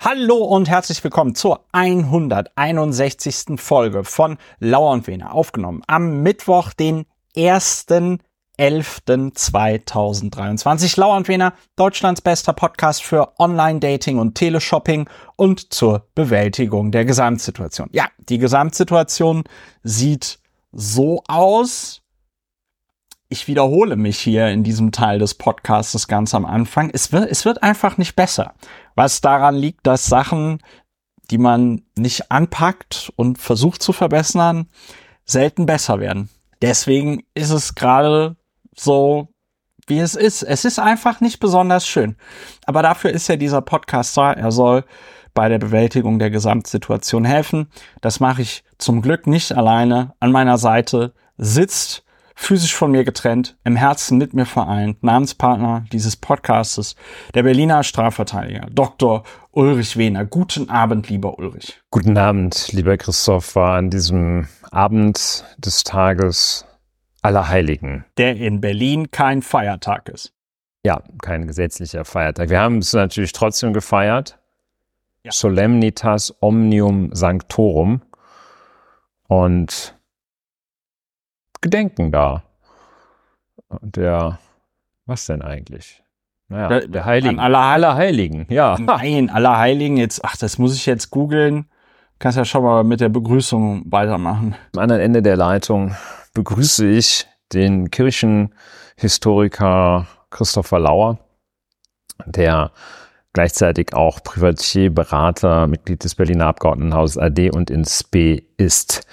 Hallo und herzlich willkommen zur 161. Folge von Lauer und Wiener, aufgenommen am Mittwoch, den 1.11.2023. Lauer und Wiener, Deutschlands bester Podcast für Online-Dating und Teleshopping und zur Bewältigung der Gesamtsituation. Ja, die Gesamtsituation sieht so aus, ich wiederhole mich hier in diesem Teil des Podcasts ganz am Anfang. Es wird, es wird einfach nicht besser. Was daran liegt, dass Sachen, die man nicht anpackt und versucht zu verbessern, selten besser werden. Deswegen ist es gerade so, wie es ist. Es ist einfach nicht besonders schön. Aber dafür ist ja dieser Podcast da. Er soll bei der Bewältigung der Gesamtsituation helfen. Das mache ich zum Glück nicht alleine. An meiner Seite sitzt physisch von mir getrennt, im Herzen mit mir vereint, Namenspartner dieses Podcastes, der Berliner Strafverteidiger, Dr. Ulrich Wehner. Guten Abend, lieber Ulrich. Guten Abend, lieber Christoph, war an diesem Abend des Tages aller Heiligen. Der in Berlin kein Feiertag ist. Ja, kein gesetzlicher Feiertag. Wir haben es natürlich trotzdem gefeiert. Ja. Solemnitas Omnium Sanctorum. Und Gedenken da. Der, was denn eigentlich? Naja, der, der Heiligen. Aller, aller Heiligen, ja. Nein, aller Heiligen, jetzt, ach, das muss ich jetzt googeln. Kannst ja schon mal mit der Begrüßung weitermachen. Am anderen Ende der Leitung begrüße ich den Kirchenhistoriker Christopher Lauer, der gleichzeitig auch Privatier, Berater, Mitglied des Berliner Abgeordnetenhauses AD und in SP ist.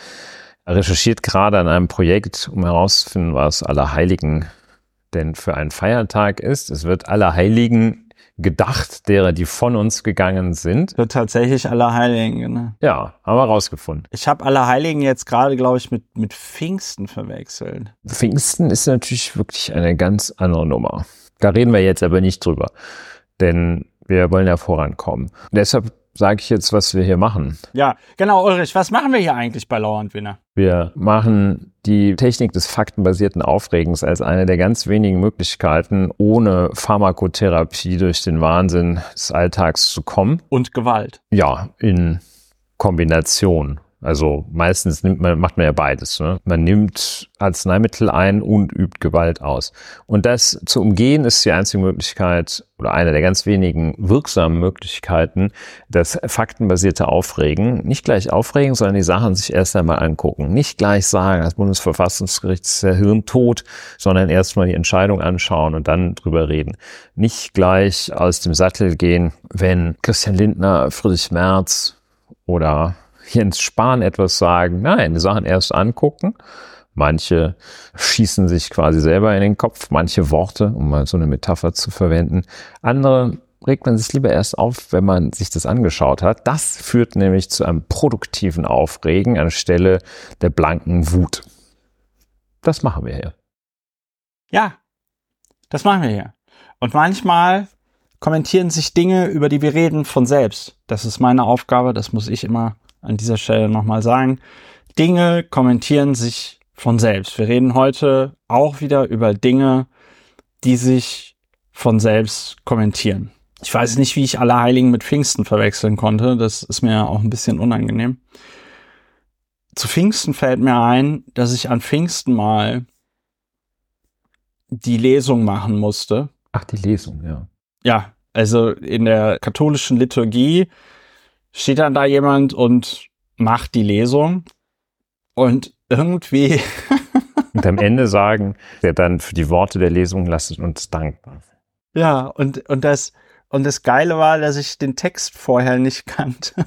Er recherchiert gerade an einem Projekt, um herauszufinden, was Allerheiligen denn für ein Feiertag ist. Es wird Allerheiligen gedacht, derer, die von uns gegangen sind. Wird tatsächlich Allerheiligen, genau. Ja, haben wir rausgefunden. Ich habe Allerheiligen jetzt gerade, glaube ich, mit, mit Pfingsten verwechselt. Pfingsten ist natürlich wirklich eine ganz andere Nummer. Da reden wir jetzt aber nicht drüber. Denn wir wollen ja vorankommen. deshalb sage ich jetzt, was wir hier machen. Ja, genau, Ulrich, was machen wir hier eigentlich bei und Winner? Wir machen die Technik des faktenbasierten Aufregens als eine der ganz wenigen Möglichkeiten, ohne Pharmakotherapie durch den Wahnsinn des Alltags zu kommen. Und Gewalt. Ja, in Kombination. Also meistens nimmt man, macht man ja beides. Ne? Man nimmt Arzneimittel ein und übt Gewalt aus. Und das zu umgehen ist die einzige Möglichkeit oder eine der ganz wenigen wirksamen Möglichkeiten, das faktenbasierte Aufregen. Nicht gleich aufregen, sondern die Sachen sich erst einmal angucken. Nicht gleich sagen, das Bundesverfassungsgericht ist der Hirntod, sondern erstmal die Entscheidung anschauen und dann drüber reden. Nicht gleich aus dem Sattel gehen, wenn Christian Lindner, Friedrich Merz oder Jens Spahn etwas sagen. Nein, die Sachen erst angucken. Manche schießen sich quasi selber in den Kopf, manche Worte, um mal so eine Metapher zu verwenden. Andere regt man sich lieber erst auf, wenn man sich das angeschaut hat. Das führt nämlich zu einem produktiven Aufregen anstelle der blanken Wut. Das machen wir hier. Ja, das machen wir hier. Und manchmal kommentieren sich Dinge, über die wir reden, von selbst. Das ist meine Aufgabe, das muss ich immer an dieser Stelle nochmal sagen. Dinge kommentieren sich von selbst. Wir reden heute auch wieder über Dinge, die sich von selbst kommentieren. Ich weiß nicht, wie ich Allerheiligen mit Pfingsten verwechseln konnte. Das ist mir auch ein bisschen unangenehm. Zu Pfingsten fällt mir ein, dass ich an Pfingsten mal die Lesung machen musste. Ach, die Lesung, ja. Ja, also in der katholischen Liturgie steht dann da jemand und macht die Lesung und irgendwie. und am Ende sagen, der dann für die Worte der Lesung lasst uns dankbar. Ja, und, und das, und das Geile war, dass ich den Text vorher nicht kannte.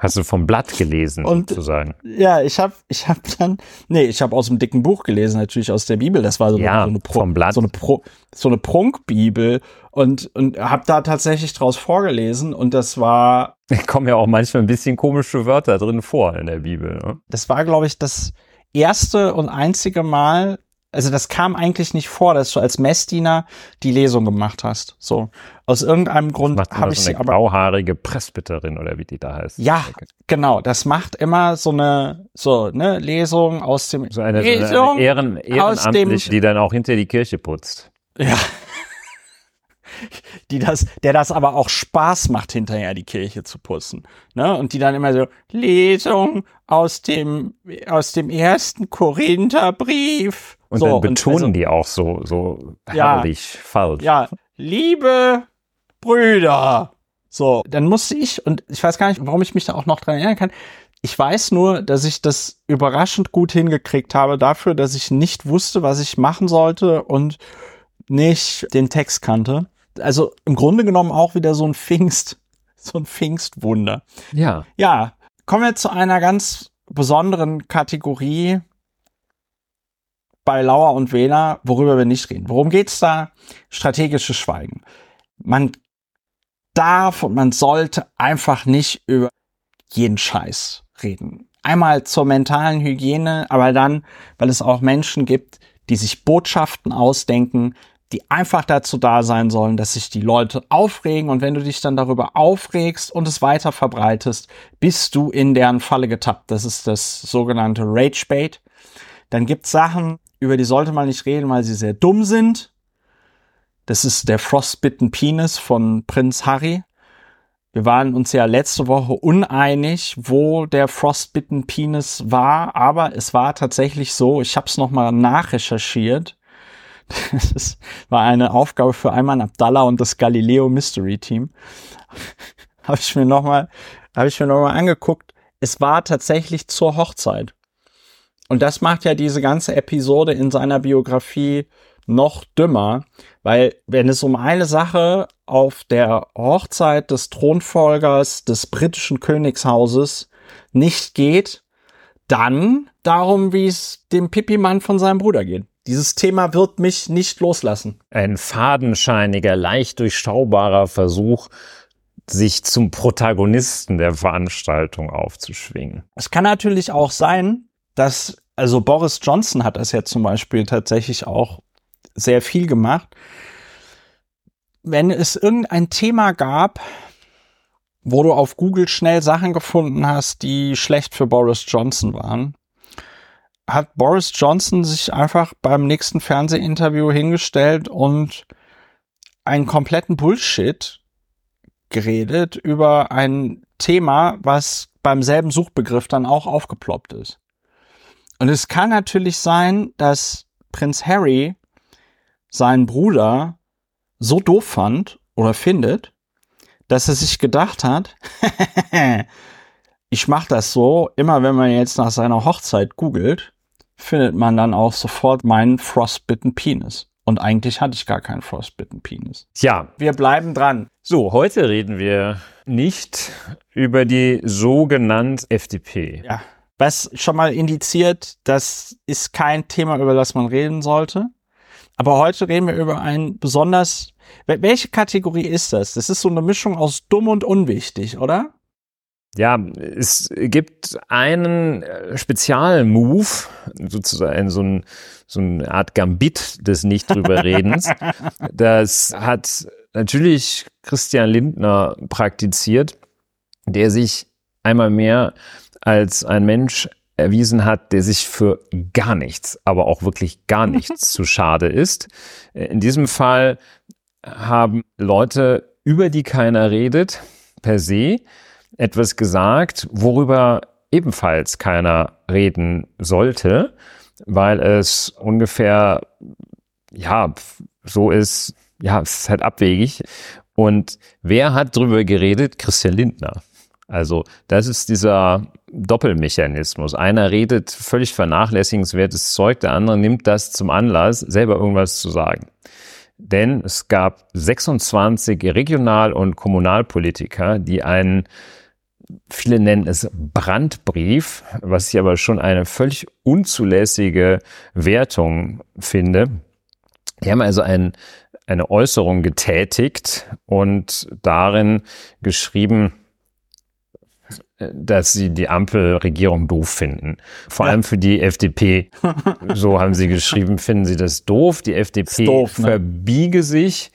Hast du vom Blatt gelesen, und, sozusagen? Ja, ich habe ich hab dann, nee, ich habe aus dem dicken Buch gelesen, natürlich aus der Bibel. Das war so, ja, eine, so eine, Pro, vom Blatt. So eine, Pro, so eine Prunkbibel und, und habe da tatsächlich draus vorgelesen und das war. Da kommen ja auch manchmal ein bisschen komische Wörter drin vor in der Bibel. Ne? Das war, glaube ich, das erste und einzige Mal, also das kam eigentlich nicht vor, dass du als Messdiener die Lesung gemacht hast. So aus irgendeinem Grund habe ich so sie aber grauhaarige Presbyterin oder wie die da heißt. Ja, genau. Das macht immer so eine so eine Lesung aus dem so eine, Lesung so eine Ehren, ehrenamtlich, die dann auch hinter die Kirche putzt. Ja. die das, der das aber auch Spaß macht, hinterher die Kirche zu putzen. Ne? Und die dann immer so, Lesung aus dem, aus dem ersten Korintherbrief. Und so, dann betonen also, die auch so, so Ja. herrlich falsch. Ja, liebe Brüder. So, dann musste ich, und ich weiß gar nicht, warum ich mich da auch noch dran erinnern kann. Ich weiß nur, dass ich das überraschend gut hingekriegt habe dafür, dass ich nicht wusste, was ich machen sollte und nicht den Text kannte. Also im Grunde genommen auch wieder so ein Pfingst, so ein Pfingstwunder. ja. Ja, kommen wir zu einer ganz besonderen Kategorie bei Lauer und Wähler, worüber wir nicht reden. Worum geht's da? Strategisches Schweigen. Man darf und man sollte einfach nicht über jeden Scheiß reden. Einmal zur mentalen Hygiene, aber dann, weil es auch Menschen gibt, die sich Botschaften ausdenken, die einfach dazu da sein sollen, dass sich die Leute aufregen und wenn du dich dann darüber aufregst und es weiter verbreitest, bist du in deren Falle getappt. Das ist das sogenannte Rage Bait. Dann gibt's Sachen, über die sollte man nicht reden, weil sie sehr dumm sind. Das ist der Frostbitten Penis von Prinz Harry. Wir waren uns ja letzte Woche uneinig, wo der Frostbitten Penis war, aber es war tatsächlich so, ich habe es nochmal nachrecherchiert. Das war eine Aufgabe für Ayman Abdallah und das Galileo Mystery Team. habe ich mir nochmal, habe ich mir nochmal angeguckt. Es war tatsächlich zur Hochzeit. Und das macht ja diese ganze Episode in seiner Biografie noch dümmer, weil wenn es um eine Sache auf der Hochzeit des Thronfolgers des britischen Königshauses nicht geht, dann darum, wie es dem Pipi-Mann von seinem Bruder geht. Dieses Thema wird mich nicht loslassen. Ein fadenscheiniger, leicht durchschaubarer Versuch, sich zum Protagonisten der Veranstaltung aufzuschwingen. Es kann natürlich auch sein, dass, also Boris Johnson hat das ja zum Beispiel tatsächlich auch sehr viel gemacht. Wenn es irgendein Thema gab, wo du auf Google schnell Sachen gefunden hast, die schlecht für Boris Johnson waren, hat Boris Johnson sich einfach beim nächsten Fernsehinterview hingestellt und einen kompletten Bullshit geredet über ein Thema, was beim selben Suchbegriff dann auch aufgeploppt ist. Und es kann natürlich sein, dass Prinz Harry seinen Bruder so doof fand oder findet, dass er sich gedacht hat, ich mache das so, immer wenn man jetzt nach seiner Hochzeit googelt, findet man dann auch sofort meinen Frostbitten Penis. Und eigentlich hatte ich gar keinen Frostbitten Penis. Tja, Wir bleiben dran. so, heute reden wir nicht über die sogenannte FDP. Ja. Was schon mal indiziert, das ist kein Thema, über das man reden sollte. Aber heute reden wir über ein besonders. wel- Welche Kategorie ist das? Das ist so eine Mischung aus dumm und unwichtig, oder? Ja, es gibt einen äh, Spezialmove, sozusagen so, ein, so eine Art Gambit des Nicht-Drüber-Redens. das hat natürlich Christian Lindner praktiziert, der sich einmal mehr als ein Mensch erwiesen hat, der sich für gar nichts, aber auch wirklich gar nichts zu schade ist. In diesem Fall haben Leute, über die keiner redet, per se, etwas gesagt, worüber ebenfalls keiner reden sollte, weil es ungefähr, ja, so ist, ja, es ist halt abwegig. Und wer hat drüber geredet? Christian Lindner. Also das ist dieser Doppelmechanismus. Einer redet völlig vernachlässigenswertes Zeug, der andere nimmt das zum Anlass, selber irgendwas zu sagen. Denn es gab 26 Regional- und Kommunalpolitiker, die einen, viele nennen es Brandbrief, was ich aber schon eine völlig unzulässige Wertung finde. Die haben also ein, eine Äußerung getätigt und darin geschrieben, dass sie die Ampelregierung doof finden. Vor Ja. allem für die FDP. So haben sie geschrieben, finden sie das doof. Die FDP doof, ne? verbiege sich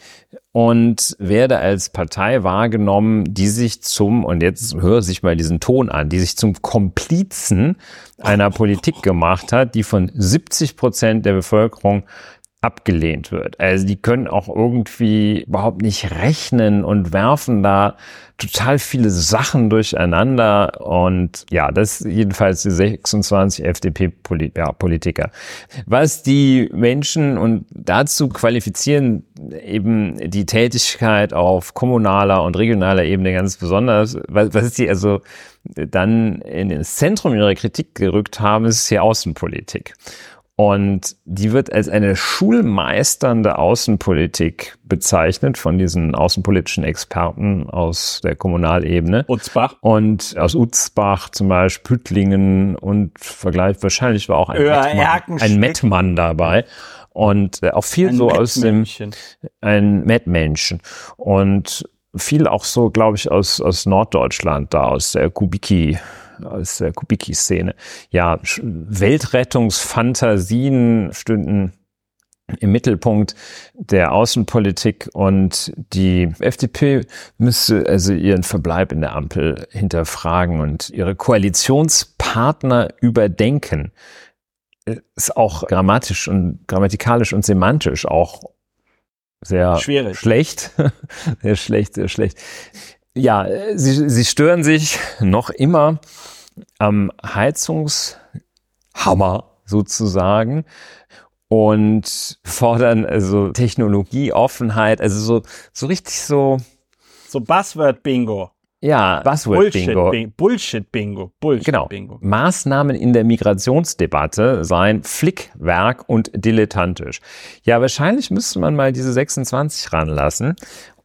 und werde als Partei wahrgenommen, die sich zum, und jetzt höre sich mal diesen Ton an, die sich zum Komplizen einer Politik gemacht hat, die von 70 Prozent der Bevölkerung abgelehnt wird. Also die können auch irgendwie überhaupt nicht rechnen und werfen da total viele Sachen durcheinander. Und ja, das jedenfalls die 26 FDP-Politiker. Was die Menschen und dazu qualifizieren eben die Tätigkeit auf kommunaler und regionaler Ebene ganz besonders. Was, die also dann in das Zentrum ihrer Kritik gerückt haben, ist die Außenpolitik. Und die wird als eine schulmeisternde Außenpolitik bezeichnet von diesen außenpolitischen Experten aus der Kommunalebene. Utzbach. Und aus Utzbach zum Beispiel, Püttlingen und Vergleich, wahrscheinlich war auch ein, Mettmann, ein Mettmann dabei. Und äh, auch viel ein so aus dem, ein Mettmännchen. Und viel auch so, glaube ich, aus, aus Norddeutschland da, aus der Kubiki, aus der Kubiki-Szene. Ja, Weltrettungsfantasien stünden im Mittelpunkt der Außenpolitik und die FDP müsste also ihren Verbleib in der Ampel hinterfragen und ihre Koalitionspartner überdenken. Ist auch grammatisch und grammatikalisch und semantisch auch sehr Schwierig. schlecht. sehr schlecht, sehr schlecht. Ja, sie, sie stören sich noch immer am Heizungshammer sozusagen und fordern also Technologieoffenheit, also so, so richtig so. So Buzzword-Bingo. Ja, Buzzword-Bingo. Bullshit-Bingo. Bullshit-Bingo. Genau. Maßnahmen in der Migrationsdebatte seien Flickwerk und dilettantisch. Ja, wahrscheinlich müsste man mal diese 26 ranlassen.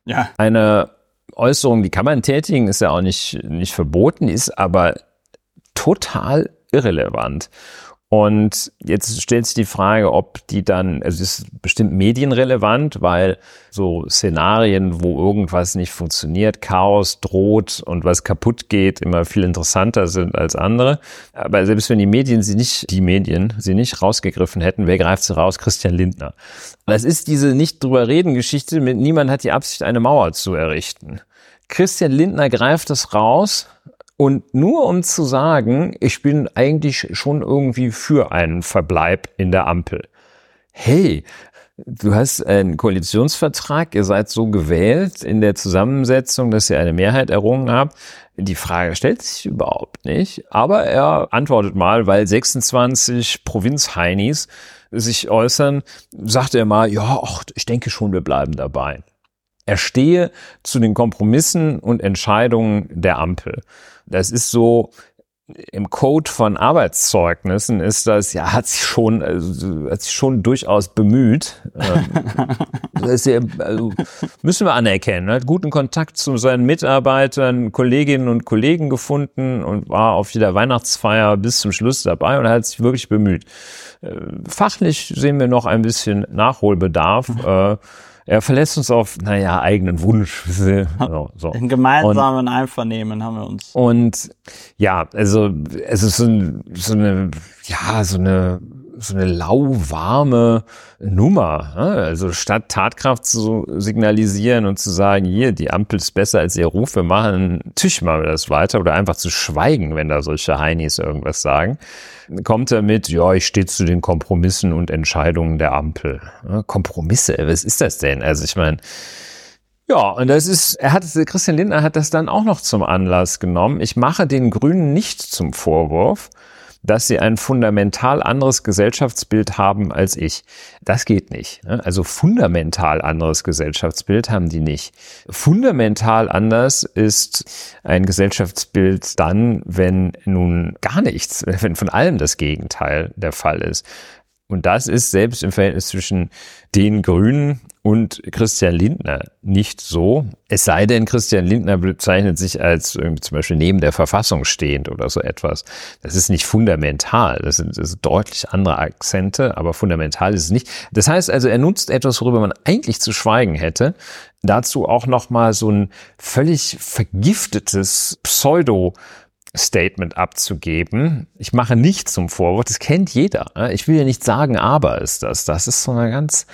Ja. Eine Äußerung, die kann man tätigen, ist ja auch nicht, nicht verboten, ist aber total irrelevant. Und jetzt stellt sich die Frage, ob die dann, also es ist bestimmt medienrelevant, weil so Szenarien, wo irgendwas nicht funktioniert, Chaos droht und was kaputt geht, immer viel interessanter sind als andere. Aber selbst wenn die Medien sie nicht, die Medien sie nicht rausgegriffen hätten, wer greift sie raus? Christian Lindner. Das ist diese nicht drüber reden Geschichte, mit niemand hat die Absicht, eine Mauer zu errichten. Christian Lindner greift das raus, und nur um zu sagen, ich bin eigentlich schon irgendwie für einen Verbleib in der Ampel. Hey, du hast einen Koalitionsvertrag, ihr seid so gewählt in der Zusammensetzung, dass ihr eine Mehrheit errungen habt. Die Frage stellt sich überhaupt nicht, aber er antwortet mal, weil 26 Provinzheinis sich äußern, sagt er mal, ja, ach, ich denke schon, wir bleiben dabei. Er stehe zu den Kompromissen und Entscheidungen der Ampel. Das ist so, im Code von Arbeitszeugnissen ist das, ja, hat sich schon, also, hat sich schon durchaus bemüht. Ähm, ja, also, müssen wir anerkennen. Hat guten Kontakt zu seinen Mitarbeitern, Kolleginnen und Kollegen gefunden und war auf jeder Weihnachtsfeier bis zum Schluss dabei und hat sich wirklich bemüht. Äh, fachlich sehen wir noch ein bisschen Nachholbedarf. Er verlässt uns auf, naja, eigenen Wunsch. So, so. In gemeinsamen und, Einvernehmen haben wir uns. Und ja, also es ist so, ein, so eine, ja, so eine so eine lauwarme Nummer. Ne? Also statt Tatkraft zu signalisieren und zu sagen, hier, die Ampel ist besser als ihr Ruf, wir machen, tüch mal das weiter oder einfach zu schweigen, wenn da solche Heinis irgendwas sagen, kommt er mit, ja, ich stehe zu den Kompromissen und Entscheidungen der Ampel. Kompromisse, was ist das denn? Also ich meine, ja, und das ist, er hat, Christian Lindner hat das dann auch noch zum Anlass genommen. Ich mache den Grünen nicht zum Vorwurf, dass sie ein fundamental anderes Gesellschaftsbild haben als ich. Das geht nicht. Ne? Also fundamental anderes Gesellschaftsbild haben die nicht. Fundamental anders ist ein Gesellschaftsbild dann, wenn nun gar nichts, wenn von allem das Gegenteil der Fall ist. Und das ist selbst im Verhältnis zwischen den Grünen und Christian Lindner nicht so. Es sei denn, Christian Lindner bezeichnet sich als zum Beispiel neben der Verfassung stehend oder so etwas. Das ist nicht fundamental. Das sind, das sind deutlich andere Akzente, aber fundamental ist es nicht. Das heißt also, er nutzt etwas, worüber man eigentlich zu schweigen hätte. Dazu auch nochmal so ein völlig vergiftetes Pseudo Statement abzugeben. Ich mache nicht zum Vorwurf, das kennt jeder. Ich will ja nicht sagen, aber ist das. Das ist so eine ganz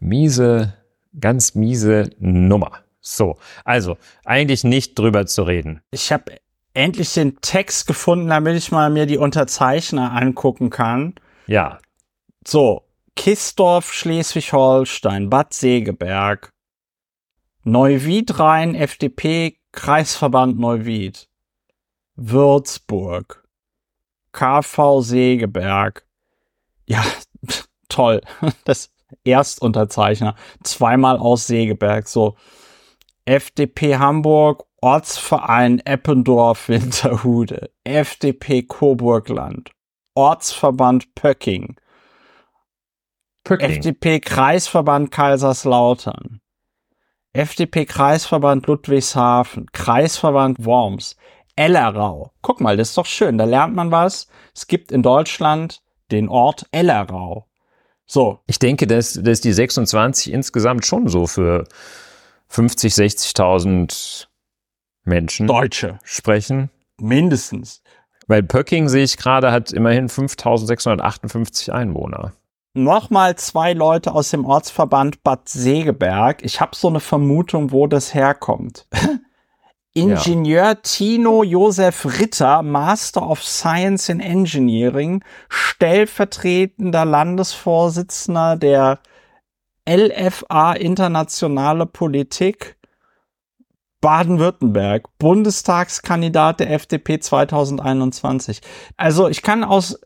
miese, ganz miese Nummer. So, also eigentlich nicht drüber zu reden. Ich habe endlich den Text gefunden, damit ich mal mir die Unterzeichner angucken kann. Ja. So, Kistorf, Schleswig-Holstein, Bad Segeberg, Neuwied Rhein, FDP, Kreisverband Neuwied, Würzburg, KV Segeberg. Ja, toll. Das Erstunterzeichner. Zweimal aus Segeberg. So. FDP Hamburg, Ortsverein Eppendorf Winterhude, FDP Coburgland, Ortsverband Pöcking, Pöcking. FDP Kreisverband Kaiserslautern, FDP Kreisverband Ludwigshafen, Kreisverband Worms, Ellerau. Guck mal, das ist doch schön, da lernt man was. Es gibt in Deutschland den Ort Ellerau. So. Ich denke, dass, dass die 26 insgesamt schon so für 50, 60.000 Menschen Deutsche sprechen. Mindestens. Weil Pöcking, sehe ich gerade, hat immerhin 5.658 Einwohner. Nochmal zwei Leute aus dem Ortsverband Bad Segeberg. Ich habe so eine Vermutung, wo das herkommt. Ingenieur ja. Tino Josef Ritter, Master of Science in Engineering, stellvertretender Landesvorsitzender der LFA Internationale Politik Baden-Württemberg, Bundestagskandidat der FDP 2021. Also ich kann aus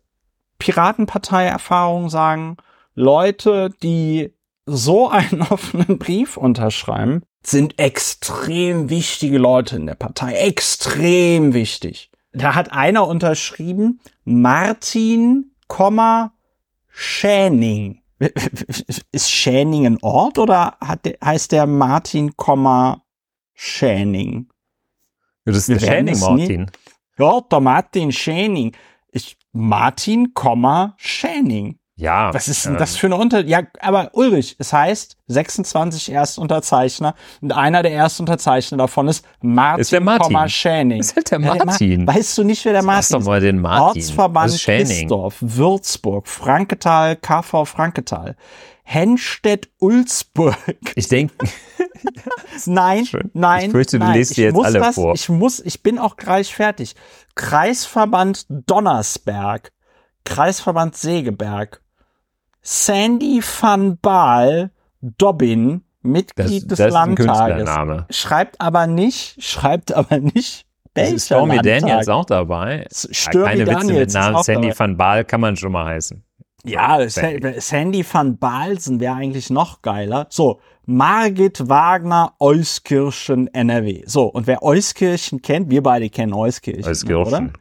Piratenpartei-Erfahrung sagen, Leute, die so einen offenen Brief unterschreiben, sind extrem wichtige Leute in der Partei. Extrem wichtig. Da hat einer unterschrieben, Martin, Schäning. Ist Schäning ein Ort oder hat, heißt der Martin, Schäning? Das ist der Schäning Martin. Ja, der Martin Schäning. Ich, Martin, Schäning. Ja. Was ist denn ähm, das für eine Unter... Ja, aber Ulrich, es heißt 26 Erstunterzeichner und einer der Erstunterzeichner davon ist Martin, ist der Martin. Schäning. Ist halt der Martin. Ja, der weißt du nicht, wer der Martin ist? doch mal den Martin. Ortsverband Christoph, Würzburg, Franketal, KV Franketal. Henstedt-Ulzburg. Ich denke. nein, Schön. nein. Ich fürchte, du nein. liest die jetzt alle das, vor. Ich muss, ich bin auch gleich fertig. Kreisverband Donnersberg. Kreisverband Segeberg. Sandy van Baal Dobbin, Mitglied das, des das Landtages. Schreibt aber nicht, schreibt aber nicht, welcher ist Stormy Landtag. Daniels auch dabei? Stürmi Keine Daniels Witze mit Namen Sandy dabei. van Baal kann man schon mal heißen. Ja, Sandy, Sandy van Balsen wäre eigentlich noch geiler. So, Margit Wagner, Euskirchen, NRW. So, und wer Euskirchen kennt, wir beide kennen Euskirchen. Euskirchen. Oder?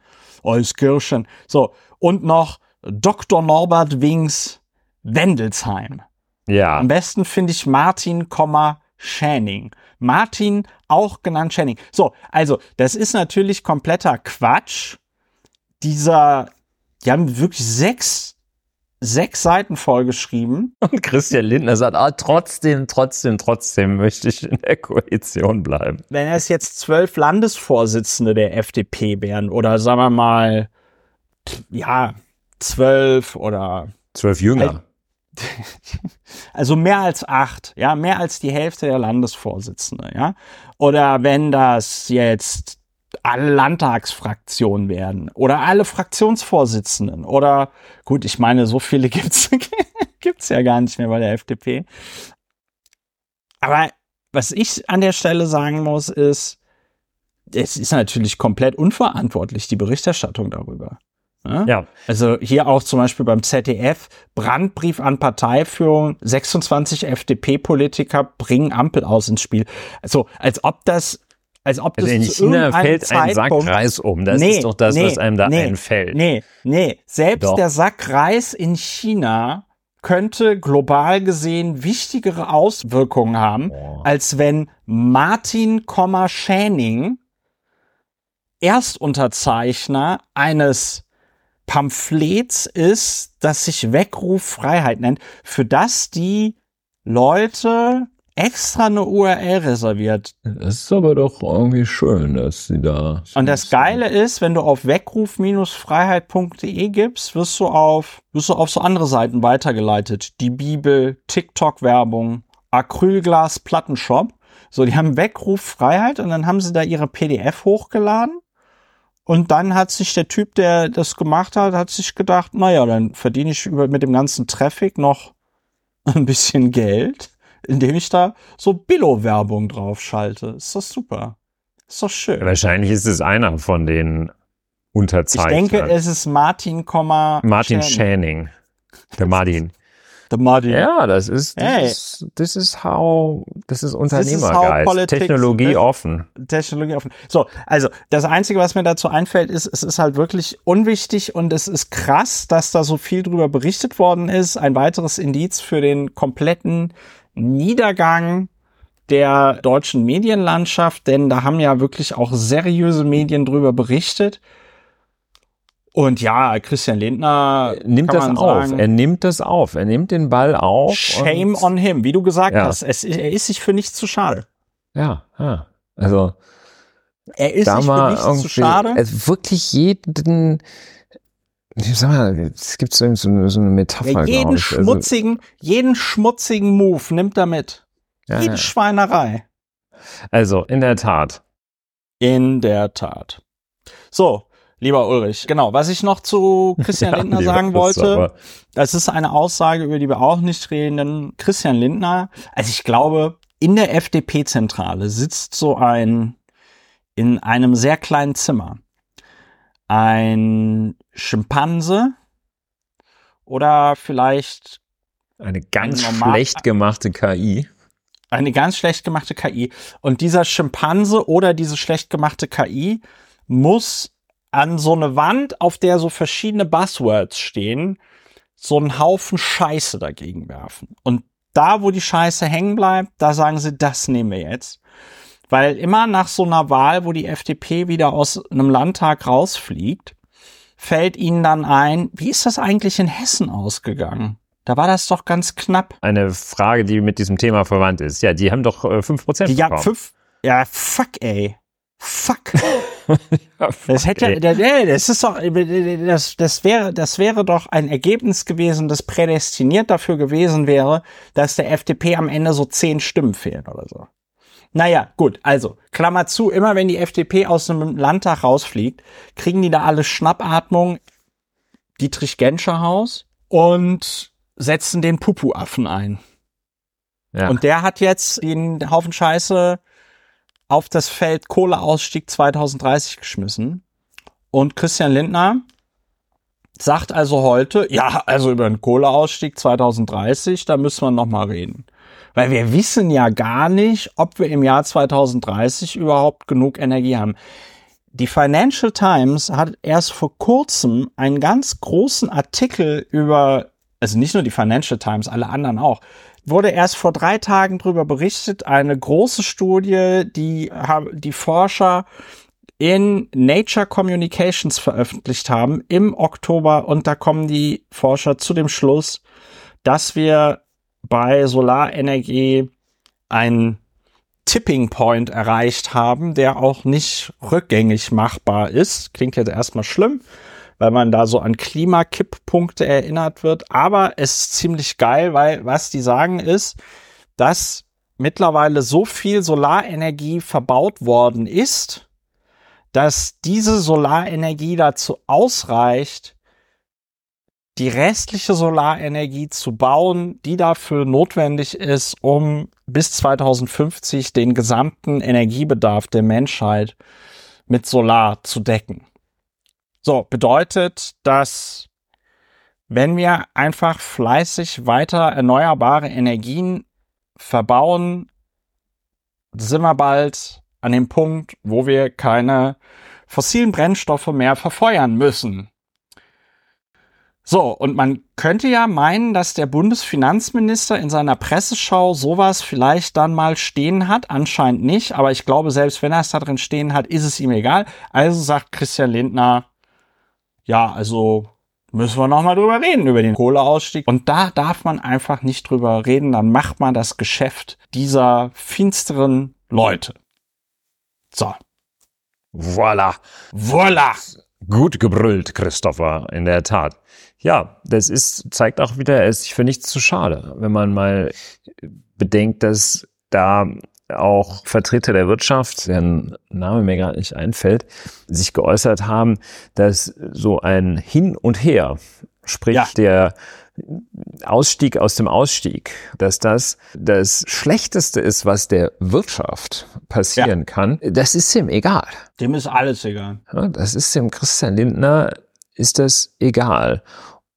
Euskirchen. So, und noch Dr. Norbert Wings, Wendelsheim. Ja. Am besten finde ich Martin, Schäning. Martin, auch genannt Schäning. So, also, das ist natürlich kompletter Quatsch. Dieser, die haben wirklich sechs, sechs Seiten vollgeschrieben. Und Christian Lindner sagt, ah, trotzdem, trotzdem, trotzdem möchte ich in der Koalition bleiben. Wenn es jetzt zwölf Landesvorsitzende der FDP wären oder sagen wir mal, ja, zwölf oder zwölf Jünger. Also mehr als acht, ja, mehr als die Hälfte der Landesvorsitzende, ja. Oder wenn das jetzt alle Landtagsfraktionen werden oder alle Fraktionsvorsitzenden oder gut, ich meine, so viele gibt's gibt's ja gar nicht mehr bei der FDP. Aber was ich an der Stelle sagen muss, ist, es ist natürlich komplett unverantwortlich, die Berichterstattung darüber. Ja? ja. Also hier auch zum Beispiel beim ZDF, Brandbrief an Parteiführung, 26 FDP-Politiker bringen Ampel aus ins Spiel. Also als ob das als ob also das in China fällt Zeitpunkt, ein Sackreis um. Das nee, ist doch das, nee, was einem da nee, einfällt. Nee, nee. Selbst doch. der Sackreis in China könnte global gesehen wichtigere Auswirkungen haben, oh. als wenn Martin, Schäning Erstunterzeichner eines Pamphlets ist, das sich Weckruf Freiheit nennt, für das die Leute extra eine URL reserviert. Das ist aber doch irgendwie schön, dass sie da. Und das Geile ist, wenn du auf weckruf-freiheit.de gibst, wirst du auf, wirst du auf so andere Seiten weitergeleitet. Die Bibel, TikTok-Werbung, Acrylglas Plattenshop. So, die haben Weckruf Freiheit und dann haben sie da ihre PDF hochgeladen. Und dann hat sich der Typ, der das gemacht hat, hat sich gedacht, naja, dann verdiene ich über, mit dem ganzen Traffic noch ein bisschen Geld, indem ich da so Billo-Werbung drauf schalte. Ist doch super. Ist doch schön. Wahrscheinlich ist es einer von den Unterzeichnern. Ich denke, es ist Martin, Martin Schäning. Der Martin. Der Martin. Ja, das ist, das Hey. ist, das ist how, das ist is Unternehmergeist. Technologie offen. Technologie offen. So, also das Einzige, was mir dazu einfällt, ist, es ist halt wirklich unwichtig und es ist krass, dass da so viel drüber berichtet worden ist. Ein weiteres Indiz für den kompletten Niedergang der deutschen Medienlandschaft, denn da haben ja wirklich auch seriöse Medien drüber berichtet. Und ja, Christian Lindner Nimmt das auf. sagen, Er nimmt das auf. Er nimmt den Ball auf. Shame on him, wie du gesagt Ja. hast. Es, er ist sich für nichts zu schade. Ja, ja. Also, Er ist sich für nichts zu schade. also wirklich jeden, ich sag mal, es gibt so, so, eine- so eine Metapher, Ja, jeden ich. Also, schmutzigen, jeden schmutzigen Move nimmt er mit. ja, Jede ja. Schweinerei. also, in der Tat. In der Tat. So, lieber Ulrich, genau, was ich noch zu Christian Ja, Lindner sagen wollte, das ist eine Aussage, über die wir auch nicht reden, denn Christian Lindner, also ich glaube, in der FDP-Zentrale sitzt so ein, in einem sehr kleinen Zimmer, ein Schimpanse oder vielleicht Eine ganz Ein schlecht gemachte KI. eine ganz schlecht gemachte KI. Und dieser Schimpanse oder diese schlecht gemachte KI muss an so eine Wand, auf der so verschiedene Buzzwords stehen, so einen Haufen Scheiße dagegen werfen. Und da, wo die Scheiße hängen bleibt, da sagen sie, das nehmen wir jetzt. Weil immer nach so einer Wahl, wo die FDP wieder aus einem Landtag rausfliegt, fällt ihnen dann ein, wie ist das eigentlich in Hessen ausgegangen? Da war das doch ganz knapp. Eine Frage, die mit diesem Thema verwandt ist. Ja, die haben doch äh, 5% Die, ja, bekommen. fünf, ja, fuck, ey. Fuck. Das hätte, ja, das ist doch, das, das wäre, das wäre doch ein Ergebnis gewesen, das prädestiniert dafür gewesen wäre, dass der FDP am Ende so zehn Stimmen fehlen oder so. Naja, gut, also, Klammer zu, immer wenn die FDP aus einem Landtag rausfliegt, kriegen die da alle Schnappatmung, Dietrich-Genscher-Haus und setzen den Pupu-Affen ein. ja. Und der hat jetzt den Haufen Scheiße auf das Feld Kohleausstieg 2030 geschmissen. Und Christian Lindner sagt also heute, ja, also über den Kohleausstieg 2030, da müssen wir noch mal reden. Weil wir wissen ja gar nicht, ob wir im Jahr 2030 überhaupt genug Energie haben. Die Financial Times hat erst vor kurzem einen ganz großen Artikel über, also nicht nur die Financial Times, alle anderen auch, wurde erst vor drei Tagen darüber berichtet, eine große Studie, die die Forscher in Nature Communications veröffentlicht haben im Oktober und da kommen die Forscher zu dem Schluss, dass wir bei Solarenergie einen Tipping Point erreicht haben, der auch nicht rückgängig machbar ist. Klingt jetzt erstmal schlimm, weil man da so an Klimakipppunkte erinnert wird. Aber es ist ziemlich geil, weil was die sagen ist, dass mittlerweile so viel Solarenergie verbaut worden ist, dass diese Solarenergie dazu ausreicht, die restliche Solarenergie zu bauen, die dafür notwendig ist, um bis 2050 den gesamten Energiebedarf der Menschheit mit Solar zu decken. So, bedeutet, dass wenn wir einfach fleißig weiter erneuerbare Energien verbauen, sind wir bald an dem Punkt, wo wir keine fossilen Brennstoffe mehr verfeuern müssen. So, und man könnte ja meinen, dass der Bundesfinanzminister in seiner Presseschau sowas vielleicht dann mal stehen hat. Anscheinend nicht, aber ich glaube, selbst wenn er es da drin stehen hat, ist es ihm egal. Also sagt Christian Lindner, ja, also müssen wir noch mal drüber reden, über den Kohleausstieg. Und da darf man einfach nicht drüber reden, dann macht man das Geschäft dieser finsteren Leute. So, Voila. voila! Gut gebrüllt, Christopher, in der Tat. Ja, das ist, zeigt auch wieder, er ist sich für nichts zu schade, wenn man mal bedenkt, dass da auch Vertreter der Wirtschaft, deren Name mir gar nicht einfällt, sich geäußert haben, dass so ein Hin und Her, sprich Ja. der Ausstieg aus dem Ausstieg, dass das das Schlechteste ist, was der Wirtschaft passieren ja. kann, das ist ihm egal. Dem ist alles egal. Ja, das ist dem Christian Lindner, ist das egal.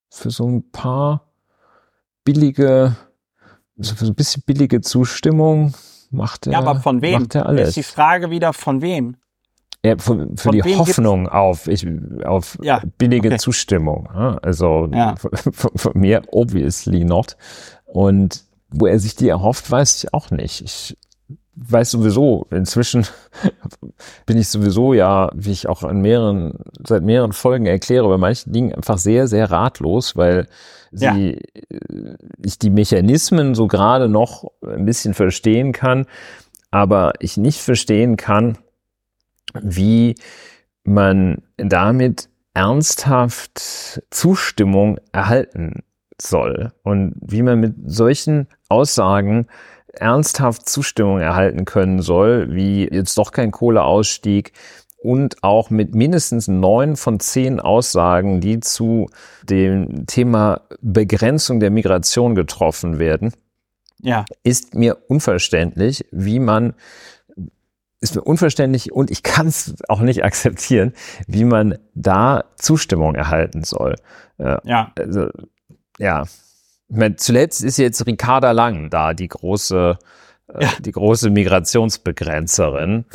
Für so ein paar billige, für so ein bisschen billige Zustimmung macht er. Ja, aber von wem? Macht er alles. Ist die Frage wieder von wem? Ja, für, für die Hoffnung auf, ich, auf ja, billige okay. Zustimmung. Also ja. von, von, mir obviously not. Und wo er sich die erhofft, weiß ich auch nicht. Ich weiß sowieso, inzwischen bin ich sowieso ja, wie ich auch an mehreren, seit mehreren Folgen erkläre, bei manchen Dingen einfach sehr, sehr ratlos, weil sie, ja. Äh, ich die Mechanismen so gerade noch ein bisschen verstehen kann, aber ich nicht verstehen kann, wie man damit ernsthaft Zustimmung erhalten soll und wie man mit solchen Aussagen ernsthaft Zustimmung erhalten können soll, wie jetzt doch kein Kohleausstieg und auch mit mindestens neun von zehn Aussagen, die zu dem Thema Begrenzung der Migration getroffen werden, ja. ist mir unverständlich, wie man ist mir unverständlich und ich kann es auch nicht akzeptieren, wie man da Zustimmung erhalten soll. Äh, ja. Also, ja. Meine, zuletzt ist jetzt Ricarda Lang da, die große, äh, ja. die große Migrationsbegrenzerin.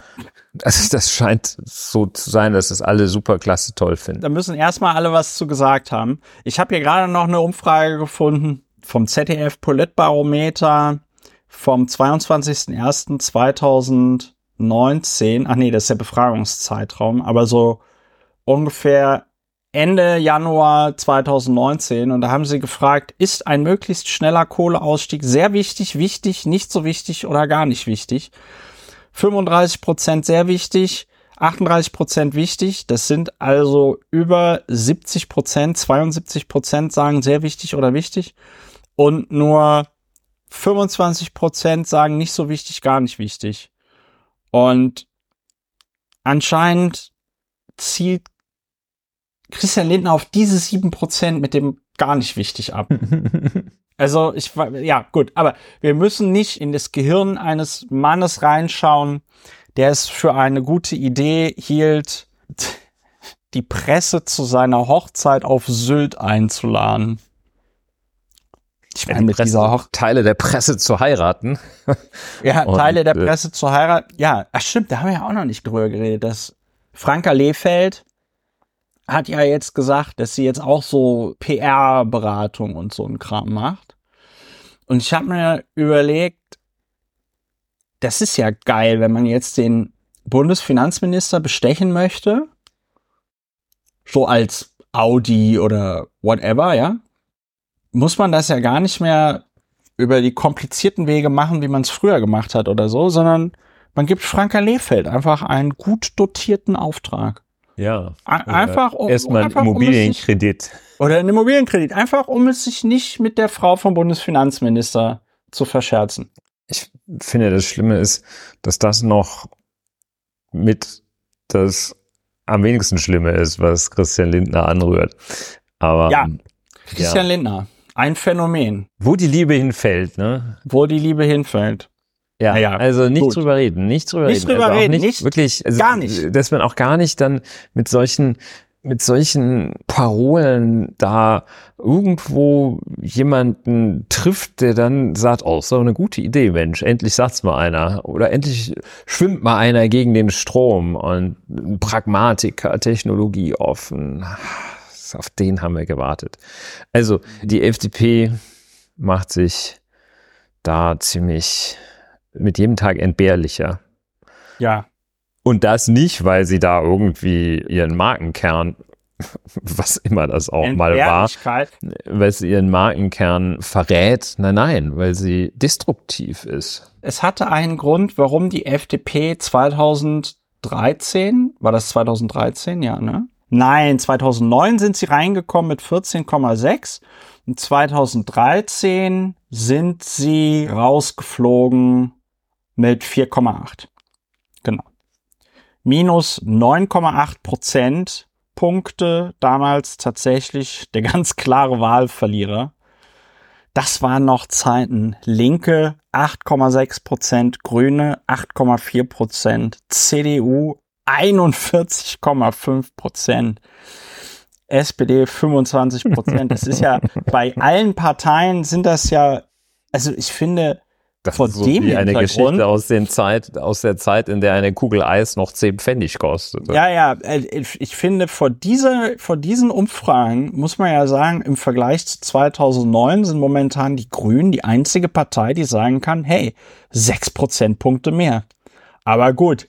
Also das scheint so zu sein, dass das alle super klasse toll finden. Da müssen erstmal alle was zu gesagt haben. Ich habe hier gerade noch eine Umfrage gefunden vom ZDF Politbarometer vom 22.01.2000 19, ach nee, das ist der Befragungszeitraum, aber so ungefähr Ende Januar 2019 und da haben sie gefragt, ist ein möglichst schneller Kohleausstieg sehr wichtig, wichtig, nicht so wichtig oder gar nicht wichtig? 35 Prozent sehr wichtig, 38 Prozent wichtig, das sind also über 70 Prozent, 72 Prozent sagen sehr wichtig oder wichtig und nur 25 Prozent sagen nicht so wichtig, gar nicht wichtig. Und anscheinend zielt Christian Lindner auf diese sieben Prozent mit dem gar nicht wichtig ab. also ich ja gut, aber wir müssen nicht in das Gehirn eines Mannes reinschauen, der es für eine gute Idee hielt, die Presse zu seiner Hochzeit auf Sylt einzuladen. Ich meine, mit Presse, dieser Hoch Teile der Presse zu heiraten. ja, Und, Teile der äh, Presse zu heiraten. Ja, ach stimmt, da haben wir ja auch noch nicht drüber geredet, dass Franka Lehfeld hat ja jetzt gesagt, dass sie jetzt auch so PR-Beratung und so ein Kram macht. Und ich habe mir überlegt, das ist ja geil, wenn man jetzt den Bundesfinanzminister bestechen möchte. So als Audi oder whatever, ja muss man das ja gar nicht mehr über die komplizierten Wege machen, wie man es früher gemacht hat oder so, sondern man gibt Franka Lehfeld einfach einen gut dotierten Auftrag. Ja. Einfach um, erstmal einen Immobilienkredit. Um oder einen Immobilienkredit. Einfach, um es sich nicht mit der Frau vom Bundesfinanzminister zu verscherzen. Ich finde, das Schlimme ist, dass das noch mit das am wenigsten Schlimme ist, was Christian Lindner anrührt. Aber ja, Christian ja. Lindner. Ein Phänomen. Wo die Liebe hinfällt, ne? Wo die Liebe hinfällt. Ja, naja, also nicht gut. drüber reden, nicht drüber nicht reden. Drüber also reden, nicht, nicht wirklich, also, gar nicht. Dass man auch gar nicht dann mit solchen mit solchen Parolen da irgendwo jemanden trifft, der dann sagt, oh, ist doch eine gute Idee, Mensch, endlich sagt's mal einer. Oder endlich schwimmt mal einer gegen den Strom und Pragmatiker, Technologie offen auf den haben wir gewartet. Also die FDP macht sich da ziemlich mit jedem Tag entbehrlicher. Ja. Und das nicht, weil sie da irgendwie ihren Markenkern, was immer das auch mal war, weil sie ihren Markenkern verrät. Nein, nein, weil sie destruktiv ist. Es hatte einen Grund, warum die FDP 2013, war das 2013, ja, ne? Nein, 2009 sind sie reingekommen mit 14,6 und 2013 sind sie rausgeflogen mit 4,8. Genau. Minus 9,8 Prozent Punkte damals tatsächlich der ganz klare Wahlverlierer. Das waren noch Zeiten. Linke 8,6 Prozent, Grüne 8,4 Prozent, CDU 41,5 Prozent. SPD 25 Prozent. Das ist ja bei allen Parteien sind das ja, also ich finde, das Von ist so dem wie eine Geschichte aus, den Zeit, aus der Zeit, in der eine Kugel Eis noch 10 Pfennig kostet. Ja, ja, äh, ich finde, vor, dieser, vor diesen Umfragen muss man ja sagen, im Vergleich zu 2009 sind momentan die Grünen die einzige Partei, die sagen kann, hey, 6 Prozentpunkte mehr. Aber gut,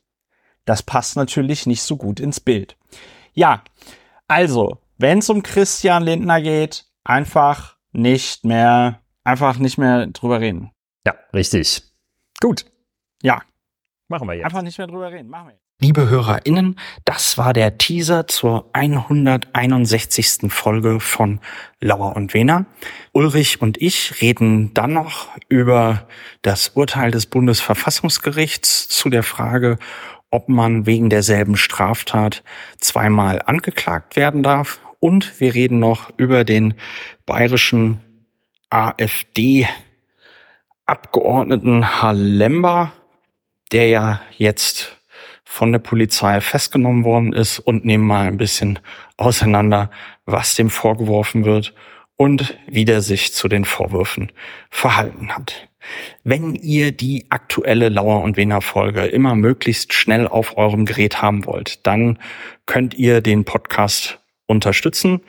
das passt natürlich nicht so gut ins Bild. Ja, also, wenn es um Christian Lindner geht, einfach nicht mehr, einfach nicht mehr drüber reden. Ja, richtig. Gut. Ja. Machen wir jetzt. Einfach nicht mehr drüber reden. Machen wir. Liebe HörerInnen, das war der Teaser zur 161. Folge von Lauer und Wehner. Ulrich und ich reden dann noch über das Urteil des Bundesverfassungsgerichts zu der Frage, ob man wegen derselben Straftat zweimal angeklagt werden darf. Und wir reden noch über den bayerischen AfD Abgeordneten Halemba, der ja jetzt von der Polizei festgenommen worden ist und nehmen mal ein bisschen auseinander, was dem vorgeworfen wird und wie der sich zu den Vorwürfen verhalten hat. Wenn ihr die aktuelle Lauer und Wener Folge immer möglichst schnell auf eurem Gerät haben wollt, dann könnt ihr den Podcast unterstützen.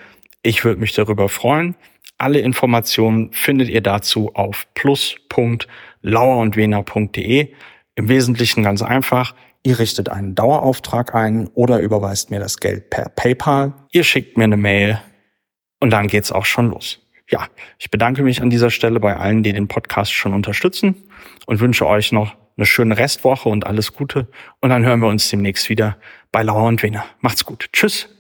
Ich würde mich darüber freuen. Alle Informationen findet ihr dazu auf plus.lauerundwener.de. Im Wesentlichen ganz einfach. Ihr richtet einen Dauerauftrag ein oder überweist mir das Geld per PayPal. Ihr schickt mir eine Mail und dann geht's auch schon los. Ja, ich bedanke mich an dieser Stelle bei allen, die den Podcast schon unterstützen und wünsche euch noch eine schöne Restwoche und alles Gute. Und dann hören wir uns demnächst wieder bei Lauer und Wener. Macht's gut. Tschüss.